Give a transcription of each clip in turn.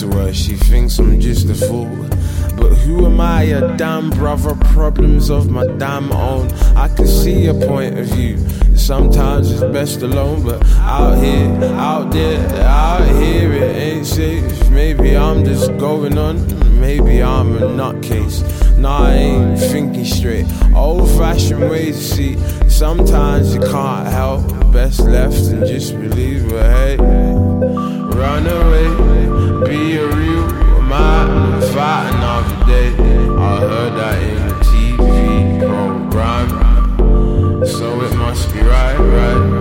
to her, she thinks I'm just a fool. But who am I, a damn brother? Problems of my damn own. I can see your point of view. Sometimes it's best alone, but out here, out there, out here, it ain't safe. Maybe I'm just going on, maybe I'm a nutcase. Nah, I ain't thinking straight. Old fashioned ways to see. Sometimes you can't help. Best left and just believe, but hey, run away, be a real man, fight another day. I heard that in a TV program. So it must be right, right,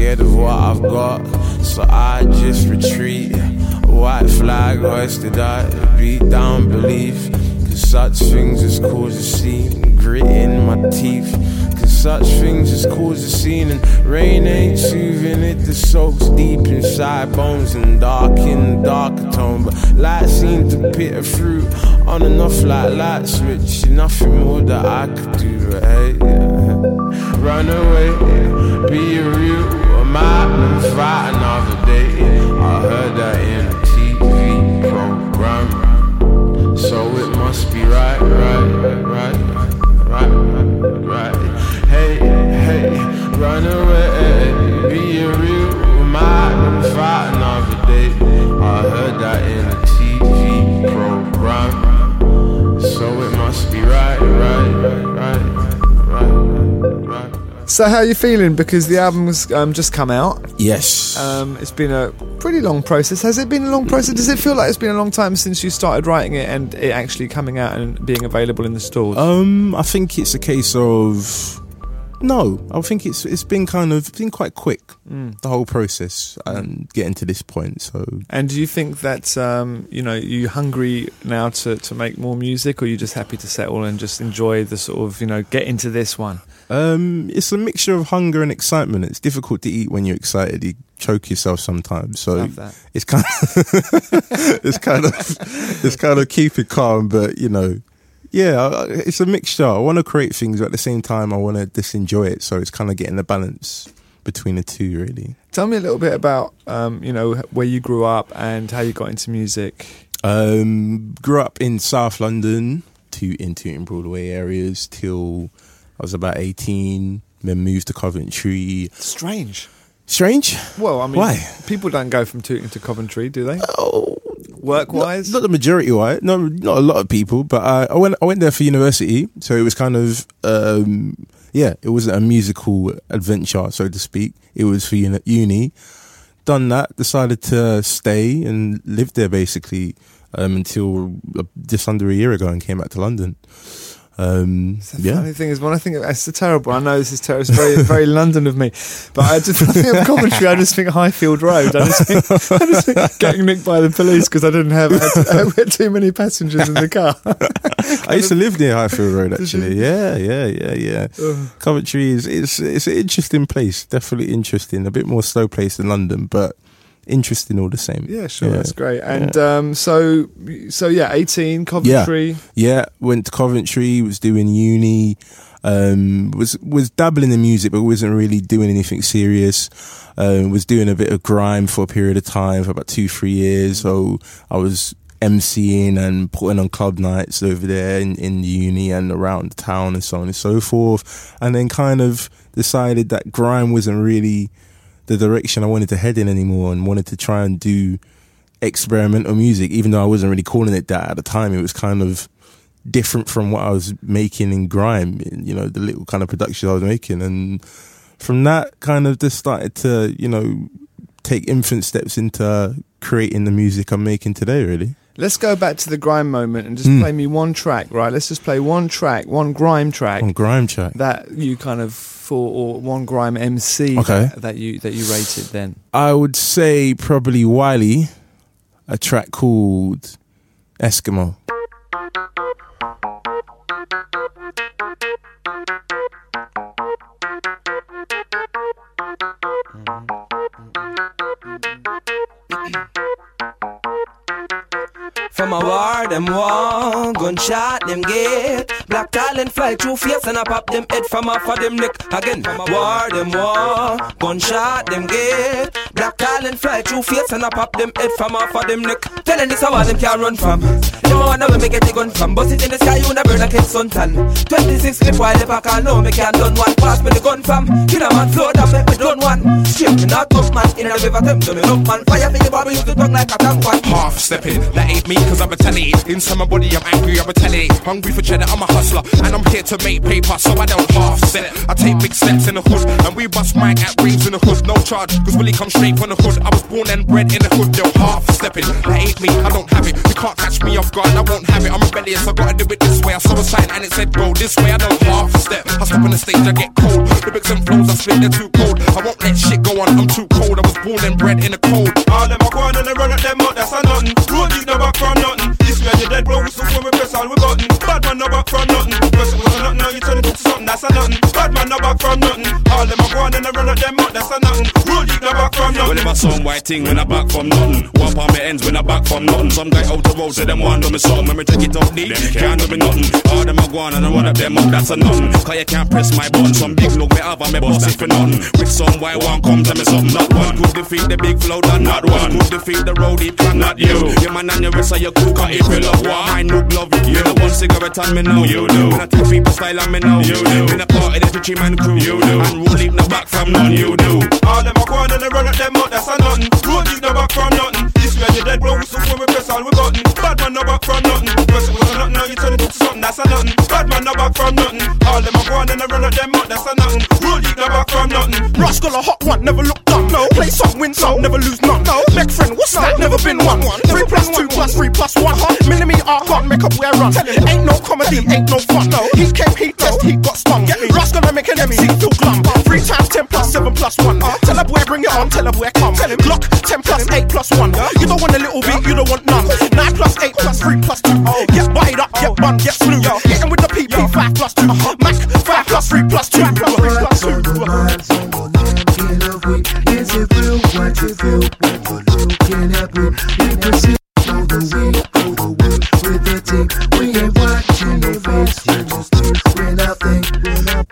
scared of what I've got. So I just retreat. White flag hoisted, I beat down belief. Cause such things as cause a scene, grit in my teeth. Cause such things as cause a scene, and rain ain't soothing it. The soaks deep inside bones and dark in darker tone. But light seemed to peter through on and off like light switch. Nothing more that I could do, but hey, yeah. run away, be a real man and fight another day. I heard that in a TV program. So it must be right, right, right, right, right. Hey, hey, run away, be a real man another day. I heard that in So how are you feeling? Because the album's um, just come out. Yes. Um, it's been a pretty long process. Has it been a long process? Does it feel like it's been a long time since you started writing it and it actually coming out and being available in the stores? Um, I think it's a case of no. I think it's it's been kind of been quite quick the whole process and getting to this point. So and do you think that um, you know you hungry now to, to make more music, or you just happy to settle and just enjoy the sort of you know get into this one? um, it's a mixture of hunger and excitement. It's difficult to eat when you're excited. You choke yourself sometimes. So it's kind of it's kind of it's kind of keep it calm, but you know. Yeah, it's a mixture. I want to create things, but at the same time, I want to just enjoy it. So it's kind of getting the balance between the two, really. Tell me a little bit about um, you know where you grew up and how you got into music. Um, grew up in South London, to into in Broadway areas till I was about eighteen. Then moved to Coventry. Strange. Strange. Well, I mean, Why? people don't go from Tooting to Coventry, do they? Oh, Work wise, not, not the majority, right? No, not a lot of people. But uh, I went. I went there for university, so it was kind of. Um, yeah, it wasn't a musical adventure, so to speak. It was for uni. uni. Done that, decided to stay and live there basically um, until uh, just under a year ago, and came back to London. Um, The yeah, funny thing is, when I think of it's so terrible, I know this is terrible. It's very, very London of me, but I just when I think of Coventry. I just think Highfield Road. I just think, I just think getting nicked by the police because I didn't have I had too many passengers in the car. I used to live near Highfield Road actually. Yeah, yeah, yeah, yeah. Ugh. Coventry is it's it's an interesting place, definitely interesting. A bit more slow place than London, but interesting all the same. Yeah, sure, Yeah. that's great. And um, so, so yeah, eighteen Coventry. Yeah, went to Coventry, was doing uni, um, was was dabbling in music, but wasn't really doing anything serious. Um, was doing a bit of grime for a period of time for about two, three years. So I was MCing and putting on club nights over there in, in the uni and around the town and so on and so forth. And then kind of decided that grime wasn't really the direction I wanted to head in anymore and wanted to try and do experimental music, even though I wasn't really calling it that at the time. It was kind of different from what I was making in grime. You know, the little kind of productions I was making, and from that kind of just started to you know take infant steps into creating the music I'm making today. Really. Let's go back to the grime moment and just Mm. play me one track, right? Let's just play one track, one grime track On grime track. that you kind of thought, or one grime MC Okay. that, that you that you rated then. I would say probably Wiley, a track called Eskimo. From a war, them war, gunshot, them get. Black talent fly through face and I pop them head from off of them neck. Again, war, them war, gunshot, them get. Black talent fly through face and I pop them head from off of them neck. Telling this how them can't run from. Them wanna where me get gun from. Bust it in the sky, you never like it's suntan. 26 clip while the pack I know me can't done one. Pass me the gun from. Kill a man, slow down, make me done one. Strip me not up man, in a river, them to me up man. Fire for the bobby, you like a tank one. half stepping. That ain't me, cause I'm a retaliate. Inside my body, I'm angry, I'm a retaliate. Hungry for cheddar, I'm a hustler. And I'm here to make paper, so I don't half step. I take big steps in the hood, and we bust mic at raves in the hood. No charge, cause Wiley come straight from the hood. I was born and bred in the hood, yo, half stepping. That ain't me, I don't have it. You can't catch me off guard, I won't have it. I'm rebellious, I gotta do it this way. I saw a sign and it said go this way, I don't half step. I step on the stage, I get cold. Lyrics and flows, I spit, they're too cold. I won't let shit go on, I'm too cold. I was born and bred in the cold. All them a go on and I run at them out, that's a nothing. Road dig no back from nothing. This way you dead, bro. We so when we press all we button. Bad man no back from nothing. Press it was a nothing, now you turn it into something, that's a nothing. Bad man no back from nothing. All them a go on and they run at them out, that's a nothing. Road dig no back from Well, nothing. if I some white thing when I back from nothing. One palm me ends when I back from nothing. Some guy out the road say them want do me something. When me take it out deep, can't do me nothing. All them a go on and I run up them up, that's a nothing. Cause you can't press my button. Some big look me have and me bust it for nothing. With some white one come tell me something. Not one could defeat the big flow, not one could defeat the roadie plan, not you. Your man and your rest of your crew cut it up. One I no glove, you know one cigarette and me know you do. When I take people style and me know you do. When I party the Richie man crew, you do. And roll leave no back from none, you do. All them a go on and they run at them out, that's a nothing. Road dig no back from can't make up where run. Ain't no comedy, ain't no fun. No. He came, he test, he got stung. Rascal I make an MC feel glum. Three times ten plus seven plus one. Uh. Tell a boy bring it on, tell a boy come. Tell him Glock ten plus eight plus one. You don't want a little bit, you don't want none. Nine plus eight plus three plus two. Oh. Get bodied up, get oh. bun, get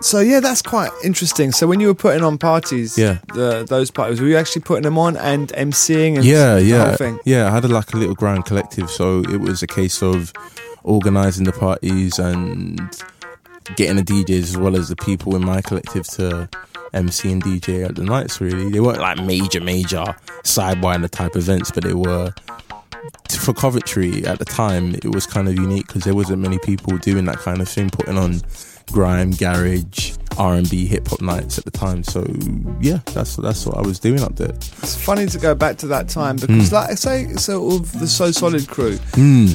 So yeah, that's quite interesting. So when you were putting on parties, Yeah. the, those parties, were you actually putting them on and emceeing and yeah, the yeah, whole thing? yeah. I had a, like a little ground collective, so it was a case of organising the parties and getting the DJs as well as the people in my collective to MC and DJ at the nights. Really, they weren't like major, major sidewinder type events, but they were. For Coventry at the time, it was kind of unique because there wasn't many people doing that kind of thing, putting on grime, garage, R and B, hip hop nights at the time. So yeah, that's that's what I was doing up there. It's funny to go back to that time because, like, I say, sort of the So Solid crew,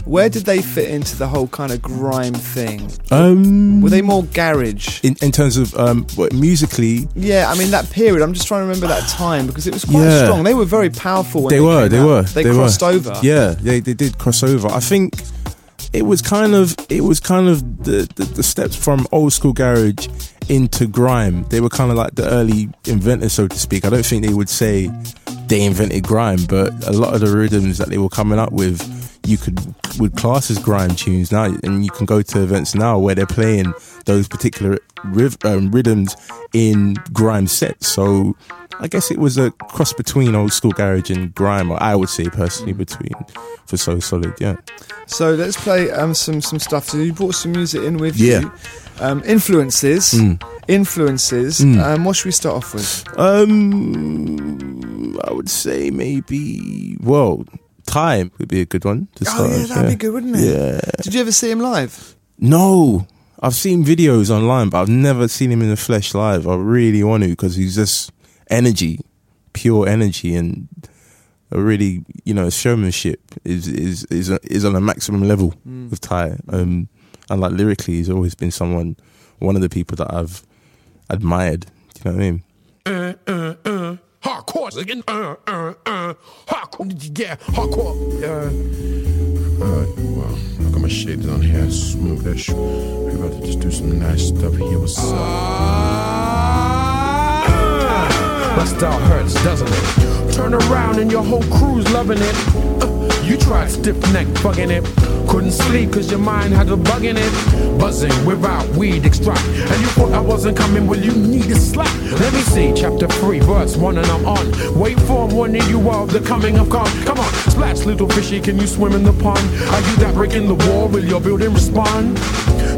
where did they fit into the whole kind of grime thing? Um, Were they more garage? in, in terms of um, what, musically, Yeah, I mean that period. I'm just trying to remember that time because it was quite Yeah. strong. They were very powerful. When they, they, were, they were, They, they crossed were. over. Yeah, they they did cross over. I think it was kind of it was kind of the the, the steps from old school garage into grime. They were kind of like the early inventors, so to speak. I don't think they would say they invented grime, but a lot of the rhythms that they were coming up with, you could would class as grime tunes now, and you can go to events now where they're playing those particular riv- um, rhythms in grime sets. So I guess it was a cross between old school garage and grime, or I would say personally between for So Solid, yeah. So let's play um, some some stuff. So you brought some music in with Yeah. you. Um, influences, Mm. influences. Mm. Um, what should we start off with? Um, I would say maybe well, Ty would be a good one to start, Oh start. yeah, that'd be good, wouldn't it? Yeah, Did you ever see him live? No, I've seen videos online, but I've never seen him in the flesh live. I really want to because he's just energy, pure energy, and a really you know showmanship is is is is on a maximum level with Ty. Um, and like lyrically, he's always been someone, one of the people that I've admired. Do you know what I mean? uh, uh, uh, hardcore again, uh, uh, uh, hardcore, yeah, hardcore, uh, uh, well, I got my shades on here, smoothish. We're about to just do some nice stuff here. What's up? My style hurts, doesn't it? Turn around and your whole crew's loving it. Uh, you tried stiff neck fucking it. Couldn't sleep cause your mind had a bug in it. Buzzing without weed extract. And you thought I wasn't coming, well, you need a slap. Let me see, chapter 3, verse 1, and I'm on. Wait for I'm warning you of the coming of God. Come on, splash, little fishy, can you swim in the pond? Are you that breaking the wall? Will your building respond?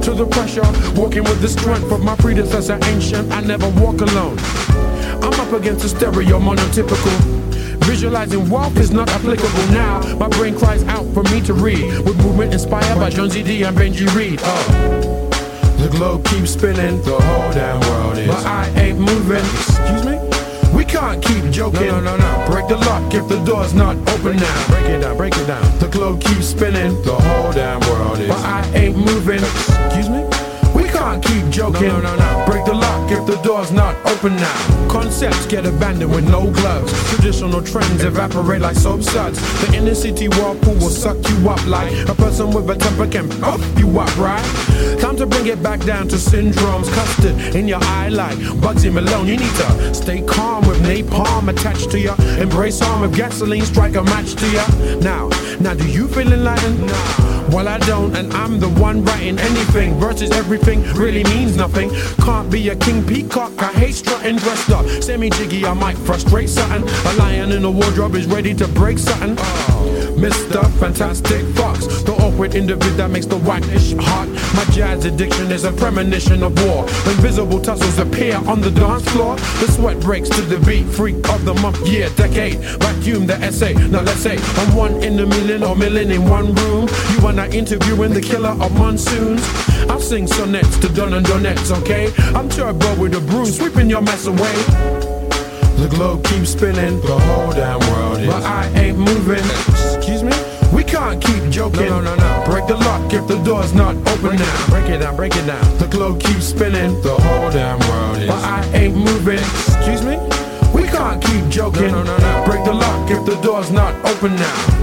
To the pressure, walking with the strength of my predecessor, ancient. I never walk alone. I'm up against a stereo monotypical. Visualizing wealth is not applicable now. My brain cries out for me to read. With movement inspired by John Z. D. and Benji Reed. Oh. The globe keeps spinning, the whole damn world is. But I ain't moving. Excuse me? We can't keep joking. No, no, no, no. Break the lock if the door's not open now. Break it down, break it down. The globe keeps spinning, the whole damn world is. But I ain't moving. Excuse me? Can't keep joking. No, no, no. Break the lock if the door's not open now. Concepts get abandoned with no gloves. Traditional trends evaporate like soap suds. The inner city whirlpool will suck you up like a person with a temper can puff you up, right? Time to bring it back down to syndromes. Custard in your eye like Bugsy Malone. You need to stay calm with napalm attached to you. Embrace arm with gasoline, strike a match to you. Now, now do you feel enlightened? Nah. Well, I don't, and I'm the one writing anything versus everything really means nothing. Can't be a king peacock, I hate strutting dressed up. Semi jiggy, I might frustrate something. A lion in the wardrobe is ready to break something. Mr. Fantastic Fox, the awkward individual that makes the wackish hot. My jazz addiction is a premonition of war. Invisible tussles appear on the dance floor. The sweat breaks to the beat, freak of the month, year, decade. Vacuum the essay. Now let's say I'm one in a million or million in one room. You and I interviewing the killer of monsoons. I'll sing sonnets to Don and Donettes, okay? I'm turbo with a broom, sweeping your mess away. The globe keeps spinning, the whole damn world is. But I ain't moving. Excuse me? We can't keep joking. No, no, no, no. Break the lock if the door's not open now. break it down, break it down. The globe keeps spinning, the whole damn world is. But I ain't moving. Excuse me? We can't keep joking. No, no, no, no. Break the lock if the door's not open now.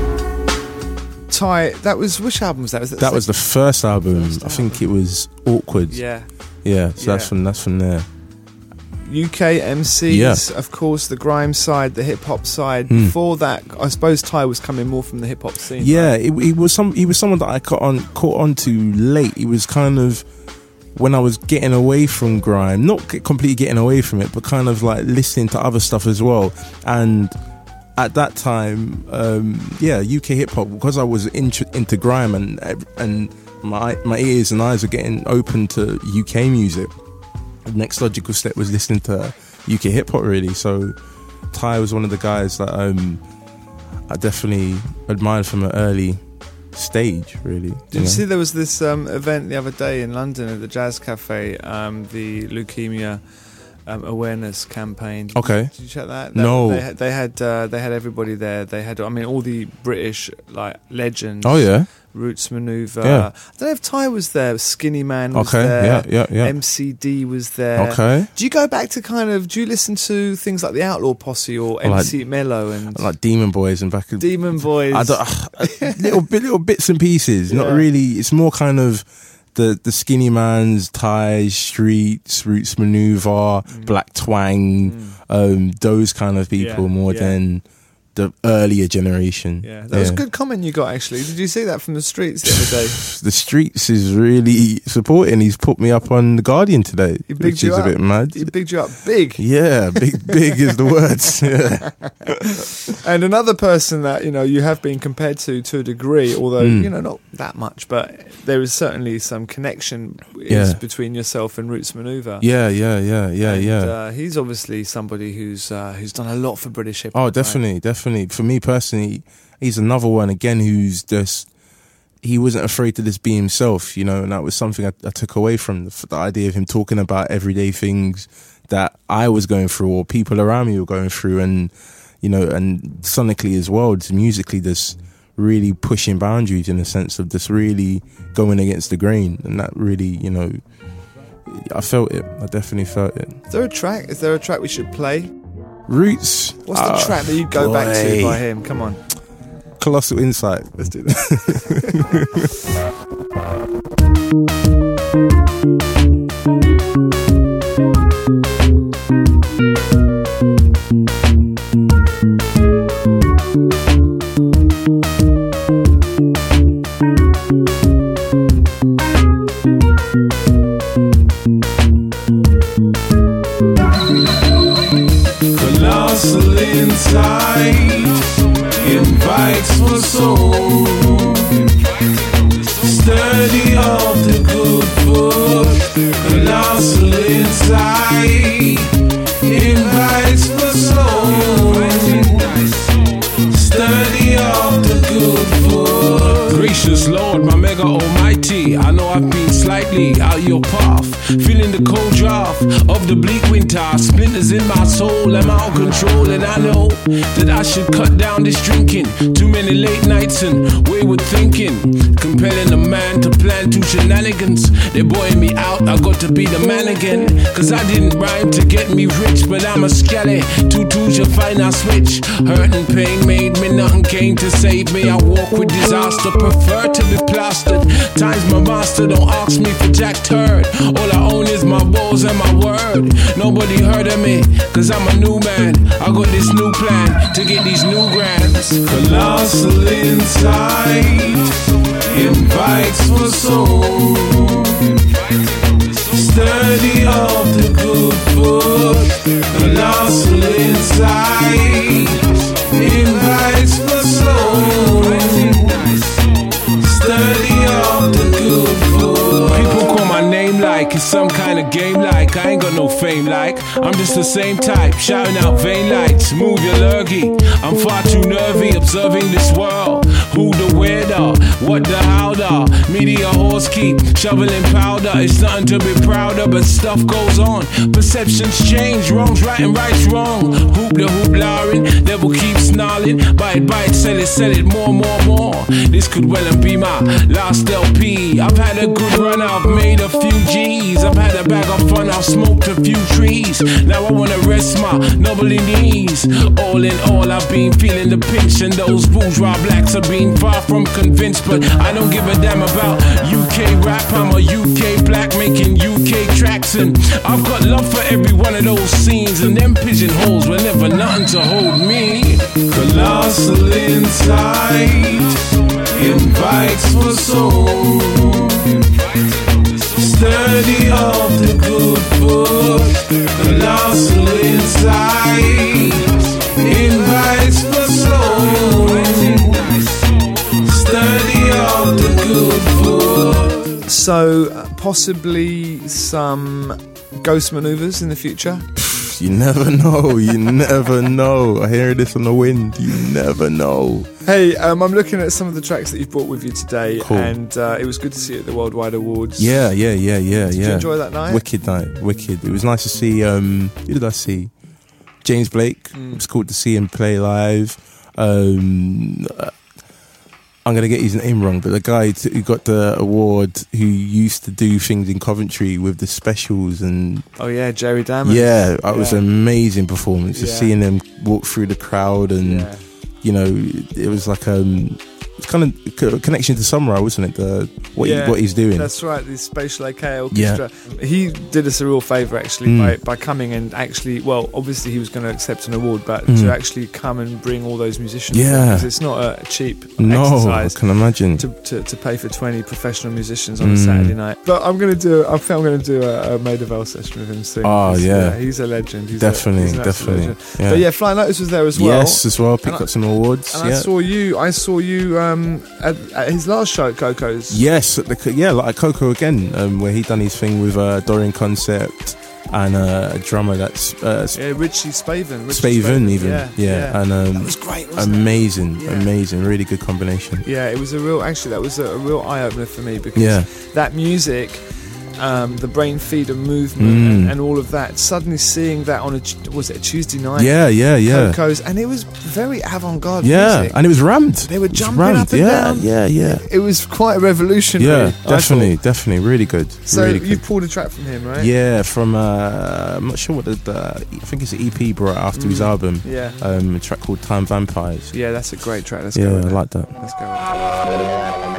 Ty, that was which album was that? Was That was the first album. I think it was awkward. yeah. Yeah, so that's from that's from there. UK MCs, Yeah. of course, the grime side, the hip hop side. Hmm. Before that, I suppose Ty was coming more from the hip hop scene. Yeah, it, he was some. He was someone that I caught on caught on to late. He was kind of when I was getting away from grime, not completely getting away from it, but kind of like listening to other stuff as well. And at that time, um, yeah, UK hip hop because I was into, into grime and and my my ears and eyes were getting open to UK music. The next logical step was listening to UK hip hop, really. So Ty was one of the guys that um, I definitely admired from an early stage, really. Did you see there was this um, event the other day in London at the Jazz Cafe, um, the leukemia um, awareness campaign? Did Okay. You, did you check that? No. They, had- they had uh, they had everybody there. They had I mean all the British like legends. Oh yeah, Roots Manuva. Yeah. I don't know if Ty was there. Skinnyman was okay, there. yeah, yeah, yeah. MCD was there. Okay, Do you go back to kind of? Do you listen to things like the Outlaw Posse or like- MC Mello and like Demon Boyz and back. Demon Boyz? I don't, little bit, little bits and pieces. Not really. It's more kind of the the skinny man's Ty's, streets, Roots Manuva, Blak Twang, um, those kind of people Mm. Yeah, more yeah. than the earlier generation. yeah, that was a good comment you got actually. Did you see that from the streets the other day? The streets is really supporting. He's put me up on the Guardian today, He bigged which you is up. a bit mad. He bigged you up big. Yeah, big, big is the words. Yeah. And another person that you know you have been compared to to a degree, although Mm. you know not that much, but there is certainly some connection is Yeah. between yourself and Roots Manuva. Yeah, yeah, yeah, yeah, And, yeah. Uh, he's obviously somebody who's uh, who's done a lot for British hip hop. Oh, definitely, definitely. For me personally, he's another one again who's just he wasn't afraid to just be himself, you know, and that was something I, I took away from the, the idea of him talking about everyday things that I was going through or people around me were going through, and you know, and sonically as well, musically, just really pushing boundaries in the sense of just really going against the grain, and that really, you know, I felt it. I definitely felt it. Is there a track? Is there a track we should play? Roots. What's the Ah, track that you go back to boy. by him? Come on, Colossal insight. let's do that. for soul. Study of the good book. Colossal insight invites for soul. Study of the good book. Gracious Lord, my mega almighty. I know I've been slightly out of your path. Feeling the cold draft of the bleak winter. Splinters in my soul, I'm out of control. And I know that I should cut down this drinking. Too many late nights and wayward thinking. Compelling a man to plan two shenanigans. They're boying me out, I got to be the man again. Cause I didn't rhyme to get me rich, but I'm a skelly. Two twos, you find I switch. Hurt and pain made me nothing came to save me. I walk with disaster, prefer to be plastered. Times my master don't ask me for Jack Turd. All I own is my balls and my word. Nobody heard of me, cause I'm a new man. I got this new plan to get these new grants. Colossal insight invites for soul. Study of the good book. Colossal insight invites for soul. Some kind of game like I ain't got no fame like. I'm just the same type shouting out vain lights. Move your lurgy. I'm far too nervy observing this world who the weirder what the how the media horse keep shoveling powder. It's nothing to be proud of but stuff goes on. Perceptions change wrongs right and right's wrong. Hoop the hoop lowering devil keeps snarling bite bite sell it sell it more more more. This could well be my last LP I've had a good run I've made a few G's. I've had a bag of fun I've smoked a few trees. Now I wanna rest my nubbly knees. All in all I've been feeling the pinch and those bourgeois blacks have been far from convinced but I don't give a damn about UK rap. I'm a UK black making UK tracks and I've got love for every one of those scenes and them pigeonholes were never nothing to hold me. Colossal insight invites for soul Study of the good book, colossal insight So uh, possibly some ghost maneuvers in the future. You never know. You never know. I hear this on the wind. You never know. Hey, um, I'm looking at some of the tracks that you've brought with you today, Cool. and uh, it was good to see you at the Worldwide Awards. Yeah, yeah, yeah, yeah, Did yeah. you enjoy that night? Wicked night. Wicked. It was nice to see. Um, who did I see? James Blake. Mm. It was cool to see him play live. Um, I'm gonna get his name wrong, but the guy t- who got the award, who used to do things in Coventry with the specials and Oh yeah, Jerry Dammers. yeah, that was an amazing performance. Just Yeah. seeing them walk through the crowd and Yeah. you know, it was like um, it's kind of a connection to Sun Ra, wasn't it? The what Yeah, he, what he's doing. That's right, the Spatial AKA Orchestra. He did us a real favour actually Mm. by, by coming and actually, well, obviously he was going to accept an award, but Mm. to actually come and bring all those musicians. Yeah. because it's not a cheap no, I can imagine. To, to, to pay for 20 professional musicians on a Mm. Saturday night. But I'm going to do, I think I'm going to do a, a Maida Vale session with him soon. Oh, 'cause, yeah. He's a legend. He's definitely, a, he's definitely. Yeah. But yeah, Flying Lotus was there as well. yes, as well. Picked And I- up some awards. And yeah. I saw you, I saw you um, at, at his last show at Coco's. Yes, at the, yeah, like Coco again, um, where he done his thing with uh, Dorian Concept. and uh, a drummer that's uh, Yeah, Richie Spaven. Richie Spaven even, Yeah, yeah, and um, that was great. Wasn't it? amazing, Yeah. amazing, really good combination. Yeah, it was a real. Actually, that was a, a real eye opener for me because Yeah. that music, um, the Brainfeeder movement, Mm. and, and all of that. Suddenly seeing that on a was it a Tuesday night? Yeah, yeah, yeah, Coco's, and it was very avant-garde yeah, music. and it was rammed. They were jumping rammed. up and yeah, down. Yeah, yeah, It was quite a revolutionary. yeah, definitely, definitely, really good. So really you good. pulled a track from him, right? Yeah, from uh, I'm not sure what the, the I think it's an EP brought after his Mm. album. Yeah. Um, a track called Time Vampires. Yeah, that's a great track. Let's yeah, go. With I that. like that. Let's go.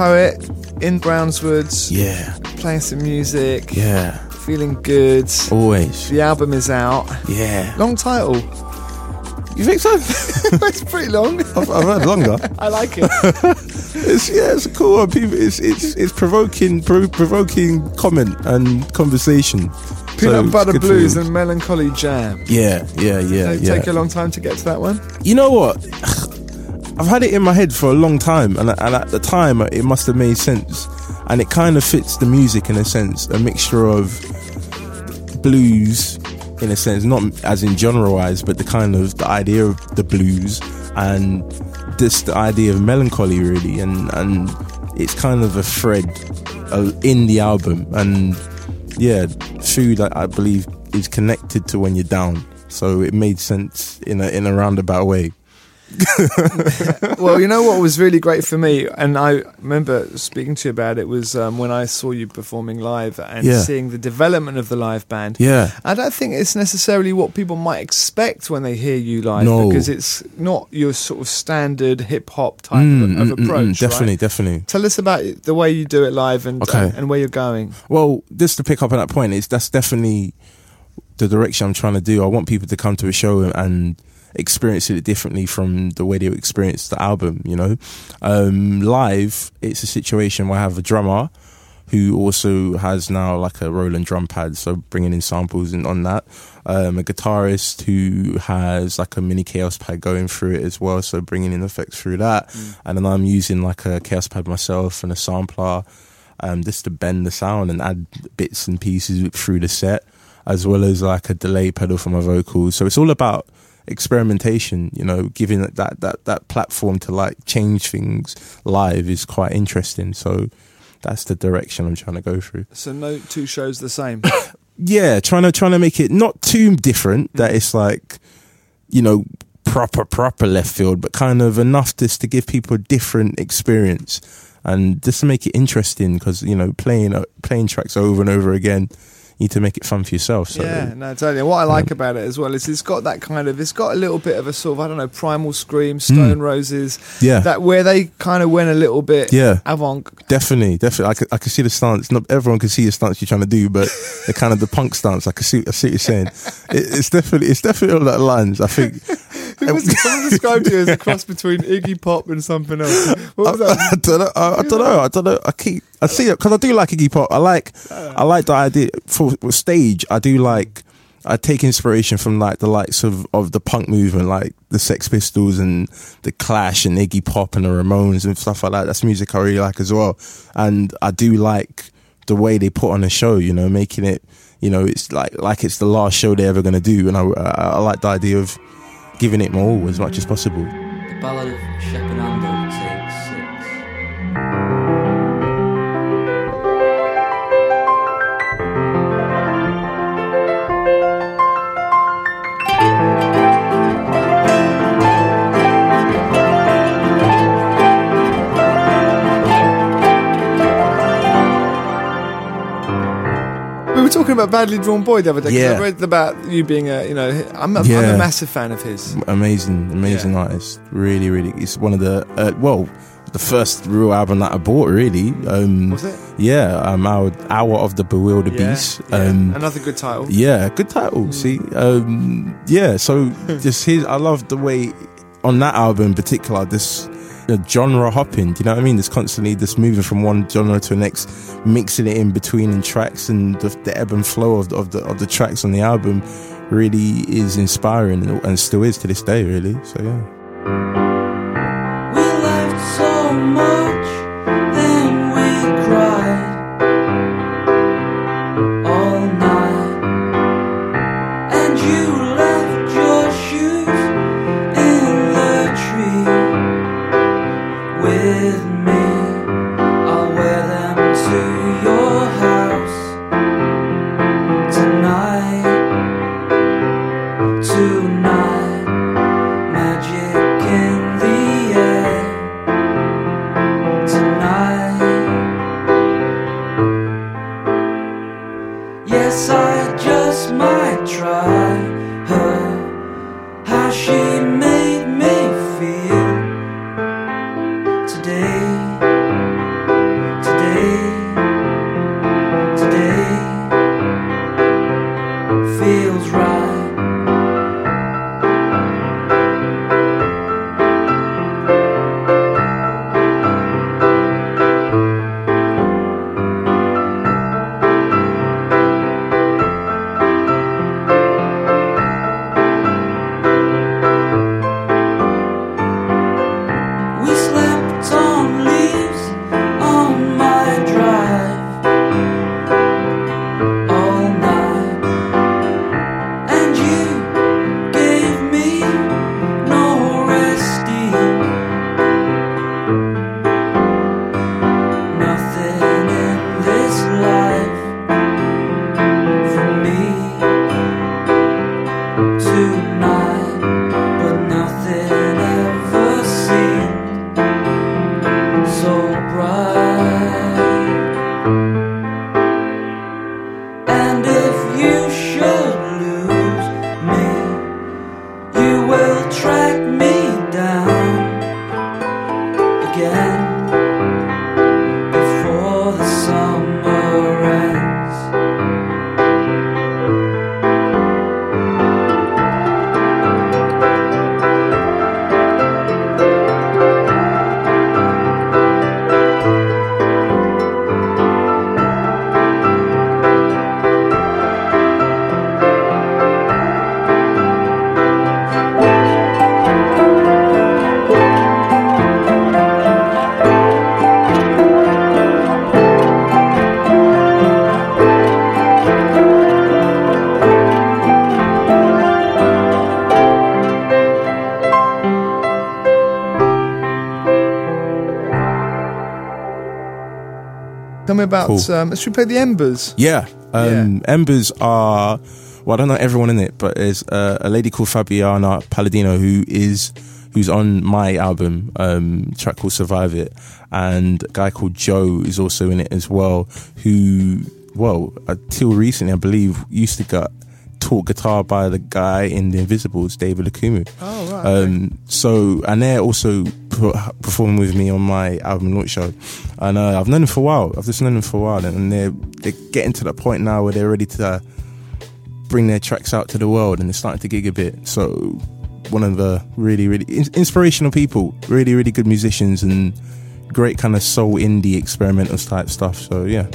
Poet in Brownswoods, Yeah, playing some music, yeah, feeling good. always. The album is out. Yeah. Long title. You think so? it's pretty long. I've, I've heard longer. I like it. It's yeah, it's cool. one. People, it's it's it's provoking, pro- provoking comment and conversation. Peanut it's Butter Blues and Melancholy Jam. yeah, yeah, yeah, yeah. take a long time to get to that one? You know what? I've had it in my head for a long time, and, and at the time, it must have made sense. And it kind of fits the music in a sense, a mixture of blues, in a sense, not as in genre wise, but the kind of the idea of the blues and this the idea of melancholy, really. And and it's kind of a thread uh, in the album, and yeah, food I, I believe is connected to when you're down. So it made sense in a in a roundabout way. well, you know what was really great for me, and I remember speaking to you about it was um, when I saw you performing live and Yeah. seeing the development of the live band. Yeah. I don't think it's necessarily what people might expect when they hear you live No. because it's not your sort of standard hip hop type Mm, of, mm, of mm, approach. mm, definitely, right? definitely. Tell us about the way you do it live and Okay. uh, and where you're going. Well, just to pick up on that point, is that's definitely the direction I'm trying to do. I want people to come to a show and experience it differently from the way they experience the album. You know, um, live, it's a situation where I have a drummer who also has now like a Roland drum pad, so bringing in samples and on that. Um, a guitarist who has like a mini Kaoss pad going through it as well, so bringing in effects through that. And then I'm using like a Kaoss pad myself and a sampler, um, just to bend the sound and add bits and pieces through the set, as well as like a delay pedal for my vocals. So it's all about experimentation. You know, giving that that that platform to like change things live is quite interesting. So that's the direction I'm trying to go through. So no two shows the same. Yeah, trying to trying to make it not too different that it's like, you know, proper proper left field, but kind of enough just to give people a different experience and just to make it interesting because you know playing uh, playing tracks over and over again, you need to make it fun for yourself. So yeah, no, totally. And what I like about it as well is it's got that kind of, it's got a little bit of a sort of, I don't know, Primal Scream, Stone Roses. Mm. Yeah. That where they kind of went a little bit Yeah. avant. Definitely, definitely. I can, I can see the stance. Not everyone can see the stance you're trying to do, but the kind of the punk stance. I can see. I see what you're saying. It, it's definitely, it's definitely on that lines. I think. It was someone described you as a cross between Iggy Pop and something else. What was I, that? I don't know. I, I don't know. I don't know. I keep. I see it because I do like Iggy Pop. I like. I like the idea for, stage. I do like. I take inspiration from like the likes of, of the punk movement, like the Sex Pistols and the Clash and Iggy Pop and the Ramones and stuff like that. That's music I really like as well. And I do like the way they put on a show. You know, making it. You know, it's like like it's the last show they're ever going to do, and I, I I like the idea of giving it all as much as possible. The Ballad of Badly Drawn Boy the other day. Yeah. I read about you being a, you know, I'm a, I'm a massive fan of his. amazing, amazing artist. Really, really. It's one of the uh, well, the first real album that I bought. Really, um, Was it? Yeah, um, Hour, Hour of the Bewildered Yeah, Beast. yeah. Um, Another good title. yeah, good title. See, um, yeah. So just his, I love the way on that album in particular. This uh, genre hopping. Do you know what I mean? There's constantly just moving from one genre to the next, mixing it in between in tracks, and the, the ebb and flow of the, of the of the tracks on the album really is inspiring and still is to this day. Really. So yeah. Yes, I just might try me about. Cool. Um, should we play the Embers? Yeah. Um, Embers are, well, I don't know everyone in it, but there's uh, a lady called Fabiana Palladino who is, who's on my album, um, track called Survive It. And a guy called Joe is also in it as well, who, well, until recently, I believe, used to get taught guitar by the guy in The Invisibles, David Okumu. Oh right. Um, so, and they're also performing with me on my album launch show. And uh, I've known them for a while. I've just known them for a while, and they're they're getting to that point now where they're ready to uh, bring their tracks out to the world, and they're starting to gig a bit. So, one of the really really in- inspirational people, really really good musicians, and great kind of soul indie experimental type stuff. So yeah.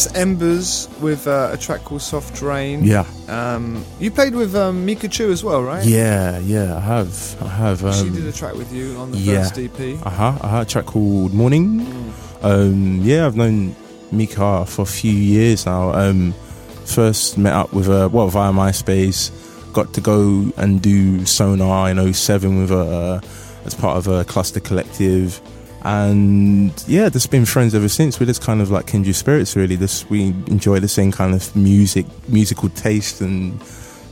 That's Embers with uh, a track called Soft Rain. Yeah. Um, you played with um, Micachu as well, right? Yeah, yeah, I have. I have. Um, She did a track with you on the yeah. first EP. Uh huh. I had a track called Morning. Um, yeah, I've known Mika for a few years now. Um, first met up with her, well, via MySpace. Got to go and do Sonar in 07 with her uh, as part of a cluster collective. And yeah, just been friends ever since. We're just kind of like kindred spirits, really. Just we enjoy the same kind of music, musical taste, and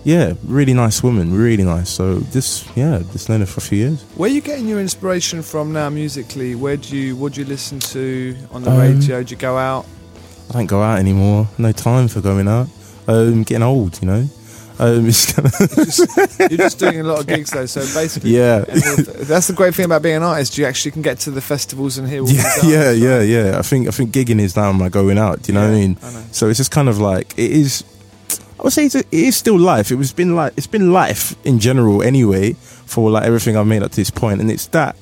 yeah, really nice woman, really nice. So just yeah, just known her for a few years. Where are you getting your inspiration from now musically? Where do you what do you listen to on the Um, radio? Do you go out? I don't go out anymore. No time for going out. Um, getting old, you know. Um, of You're just doing a lot of gigs though, so basically, Yeah. that's the great thing about being an artist. You actually can get to the festivals and hear all yeah, yeah, yeah, yeah. I think I think gigging is now my going out. Do you know what I mean? I. So it's just kind of like it is. I would say it's, it is still life. It was been like it's been life in general anyway for like everything I've made up to this point, and it's that.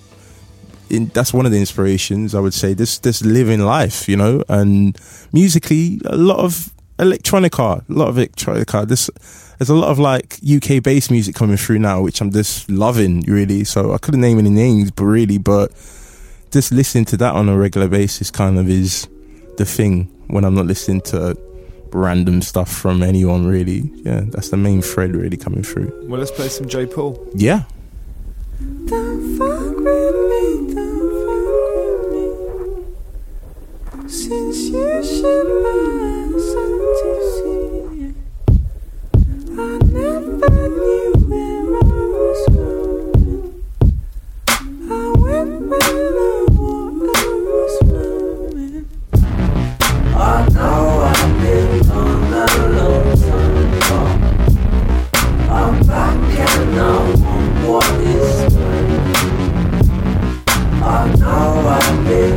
In, that's one of the inspirations I would say. This this living life, you know, and musically a lot of electronica, a lot of electronica. This there's a lot of like UK based music coming through now, which I'm just loving really. So I couldn't name any names, but really, but just listening to that on a regular basis kind of is the thing when I'm not listening to random stuff from anyone really. Yeah, that's the main thread really coming through. Well, let's play some Jai Paul. Yeah. Don't fuck with me, don't fuck with me. Since you should my son to. I never knew where I was going. I went where the water was flowing. I know I've been gone a long time. I'm back and I want what is mine. I know I've been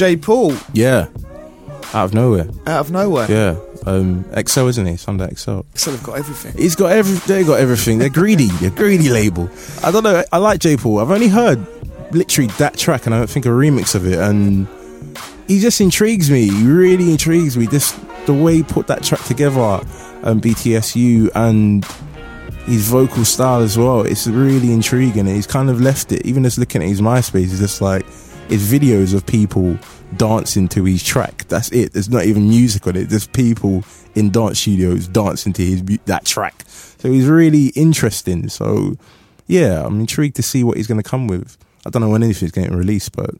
mine. Jai Paul, Yeah. Out of nowhere. out of nowhere. Yeah. Um XL isn't he? Under XL. So they've got everything. He's got every they got everything. They're greedy. They're greedy label. I don't know. I like Jai Paul. I've only heard literally that track and I don't think a remix of it and he just intrigues me. He really intrigues me. This the way he put that track together, um, BTSTU and his vocal style as well. It's really intriguing. He's kind of left it. Even just looking at his MySpace, he's just like it's videos of people dancing to his track. That's it. There's not even music on it. There's people in dance studios dancing to his that track. So he's really interesting. So yeah, I'm intrigued to see what he's going to come with. I don't know when anything's getting released, but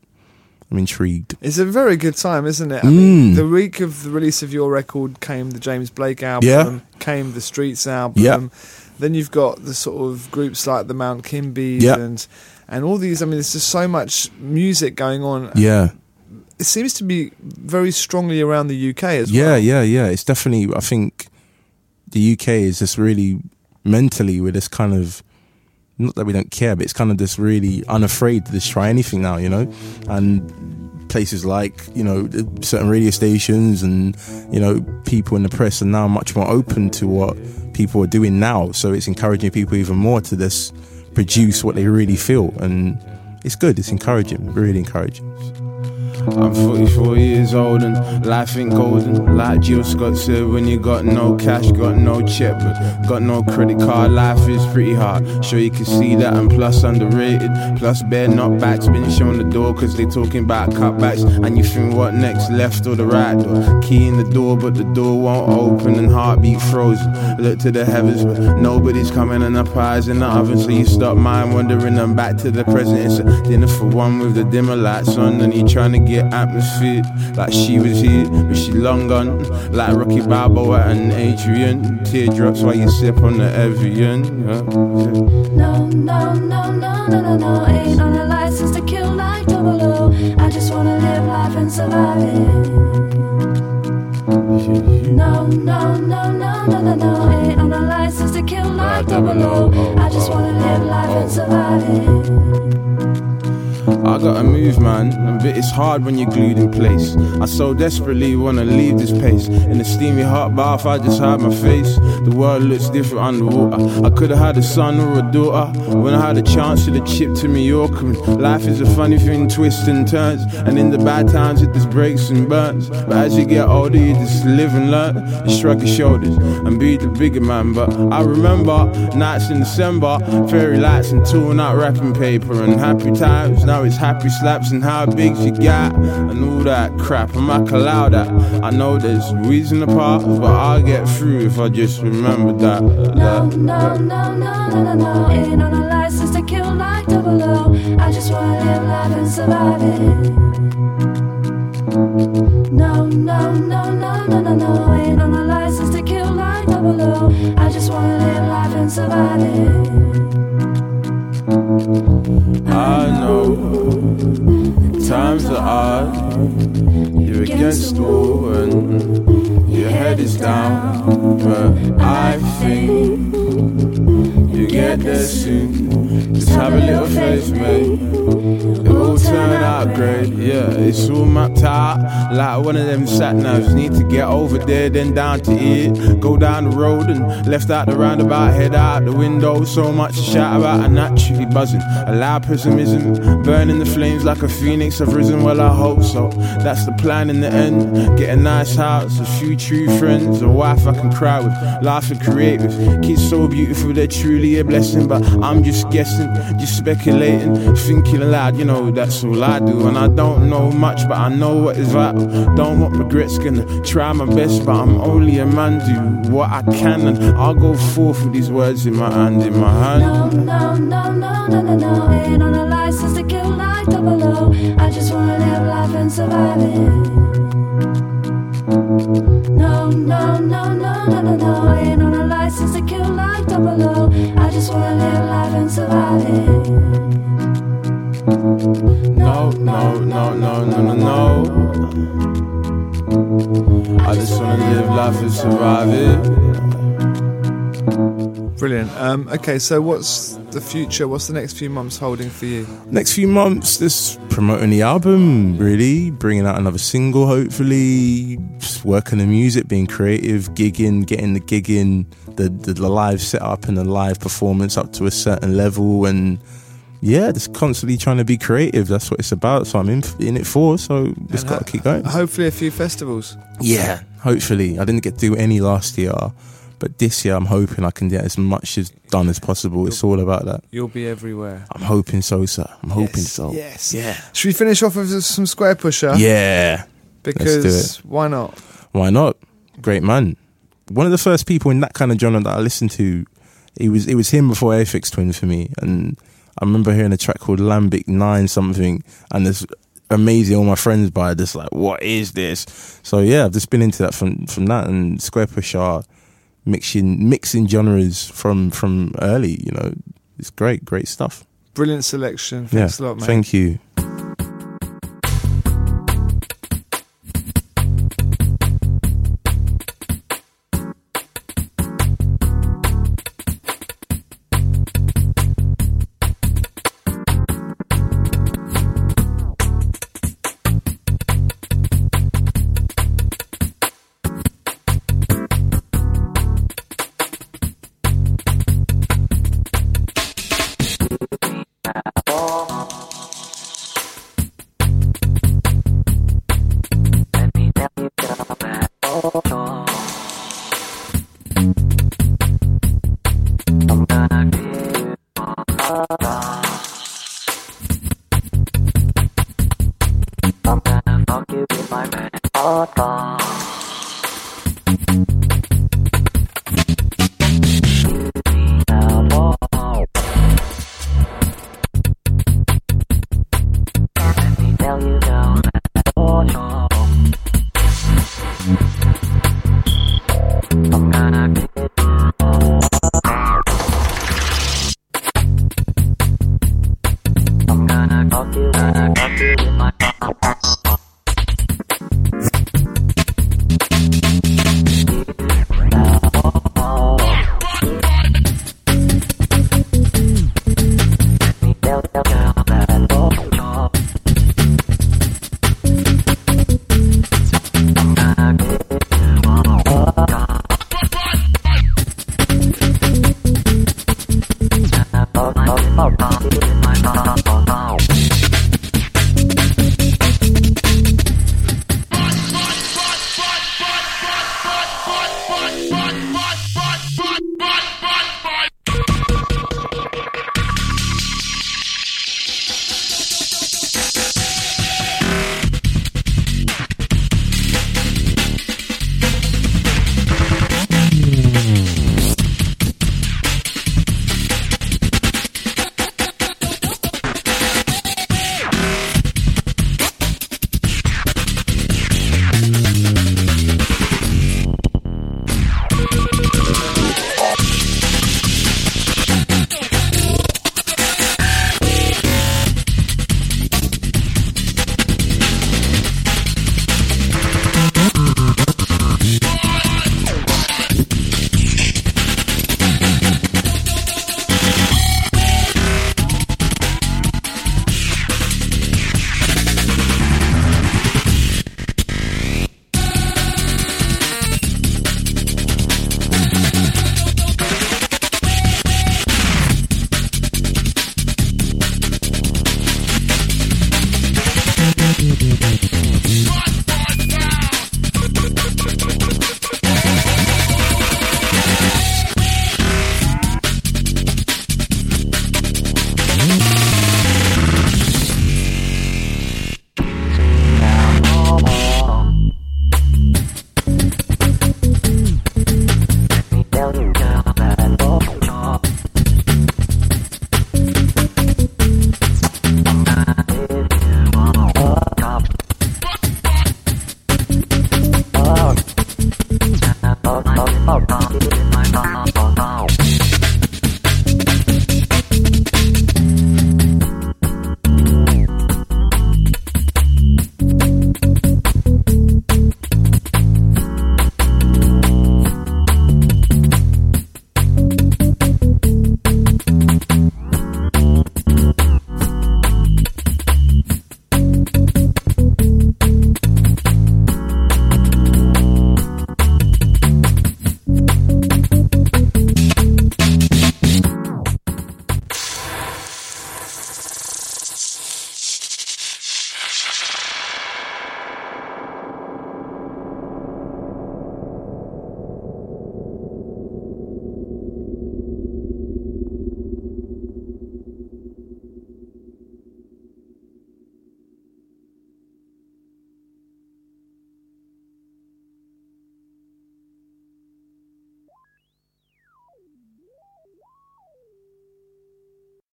I'm intrigued. It's a very good time, isn't it? I mean, Mm. the week of the release of your record came the James Blake album, Yeah. came the Streets album. Yeah. Then you've got the sort of groups like the Mount Kimbies Yeah. and and all these. I mean, there's just so much music going on. Yeah. It seems to be very strongly around the UK as yeah, well. yeah, yeah. Yeah. It's definitely. I think the UK is just really mentally with this kind of not that we don't care, but it's kind of just really unafraid to just try anything now, you know, and places like you know certain radio stations and you know people in the press are now much more open to what people are doing now so it's encouraging people even more to just produce what they really feel and it's good it's encouraging really encouraging I'm 44 years old and life ain't golden. Like Jill Scott said, when you got no cash, got no check, but got no credit card, life is pretty hard. Sure, you can see that, I'm plus underrated. Plus, bare knockbacks been shown the door, cause they talking about cutbacks. And you think, what next, left or the right door? Key in the door, but the door won't open, and heartbeat frozen. Look to the heavens, but nobody's coming, and the pies in the oven. So you stop mind wandering and back to the present. It's a dinner for one with the dimmer lights on, and you trying to get atmosphere like she was here, but she long gone. Like Rocky Balboa and Adrian. Teardrops while you sip on the Evian. Yeah. No, no, no, no, no, no, no. Ain't on a license to kill like double O. I just wanna live life and survive it. No, no, no, no, no, no, no. Ain't on a license to kill like double O. I just oh, wanna oh, live oh, life and survive it. I gotta move, man. But it's hard when you're glued in place. I so desperately wanna leave this place. In a steamy hot bath, I just hide my face. The world looks different underwater. I could've had a son or a daughter. When I had a chance, should've chipped to Mallorca. And life is a funny thing, twists and turns. And in the bad times, it just breaks and burns. But as you get older, you just live and learn. And shrug your shoulders and be the bigger man. But I remember nights in December, fairy lights and torn out wrapping paper and happy times. Now it's happy slaps and how big you got and all that crap. I'm not allow that. I know there's reason apart, but I'll get through if I just remember that. No, no, no, no, no, no, no. Ain't on a license to kill like double O. I just wanna live life and survive it. No, no, no, no, no, no, no. Ain't on a license to kill like double O. I just wanna live life and survive it. I know times are hard. You're against the wall and your head is down. But I think get there soon. Just have a little faith, mate. It will turn out great. Yeah, it's all mapped out like one of them sat navs. Need to get over there, then down to it. Go down the road and left out the roundabout, head out the window. So much to shout about, I'm naturally buzzing. A loud pessimism, burning the flames like a phoenix. I've risen, well, I hope so. That's the plan in the end. Get a nice house, a few true friends, a wife I can cry with, laugh and create with. Kids so beautiful, they're truly blessing. But I'm just guessing, just speculating, thinking aloud. You know, that's all I do. And I don't know much, but I know what is vital. Don't want regrets, gonna try my best, but I'm only a man. Do what I can, and I'll go forth with these words in my hand, in my hand. No, no, no, no, no, no. no. Ain't on a license to kill like double O. I just wanna live life and survive it. Life and survive it. Brilliant. Um, okay, so what's the future? What's the next few months holding for you? next few months just promoting the album really bringing out another single hopefully just working the music being creative gigging getting the gigging the, the, the live setup and the live performance up to a certain level and yeah just constantly trying to be creative that's what it's about so i'm in, in it for so just And gotta ho- keep going Hopefully, a few festivals. yeah hopefully i didn't get to do any last year but this year i'm hoping i can get as much as done as possible it's all about that You'll be everywhere. i'm hoping so sir i'm hoping so Yes. yeah Should we finish off with some Squarepusher? yeah Because why not? Why not? Great man. One of the first people in that kind of genre that I listened to, it was it was him before Aphex Twin for me. And I remember hearing a track called Iambic Nine something, and this amazing. All my friends by it, just like, what is this? So yeah, I've just been into that from from that and Squarepusher mixing mixing genres from from early. You know, it's great, great stuff. Brilliant selection. Thanks yeah, a lot, mate. thank you.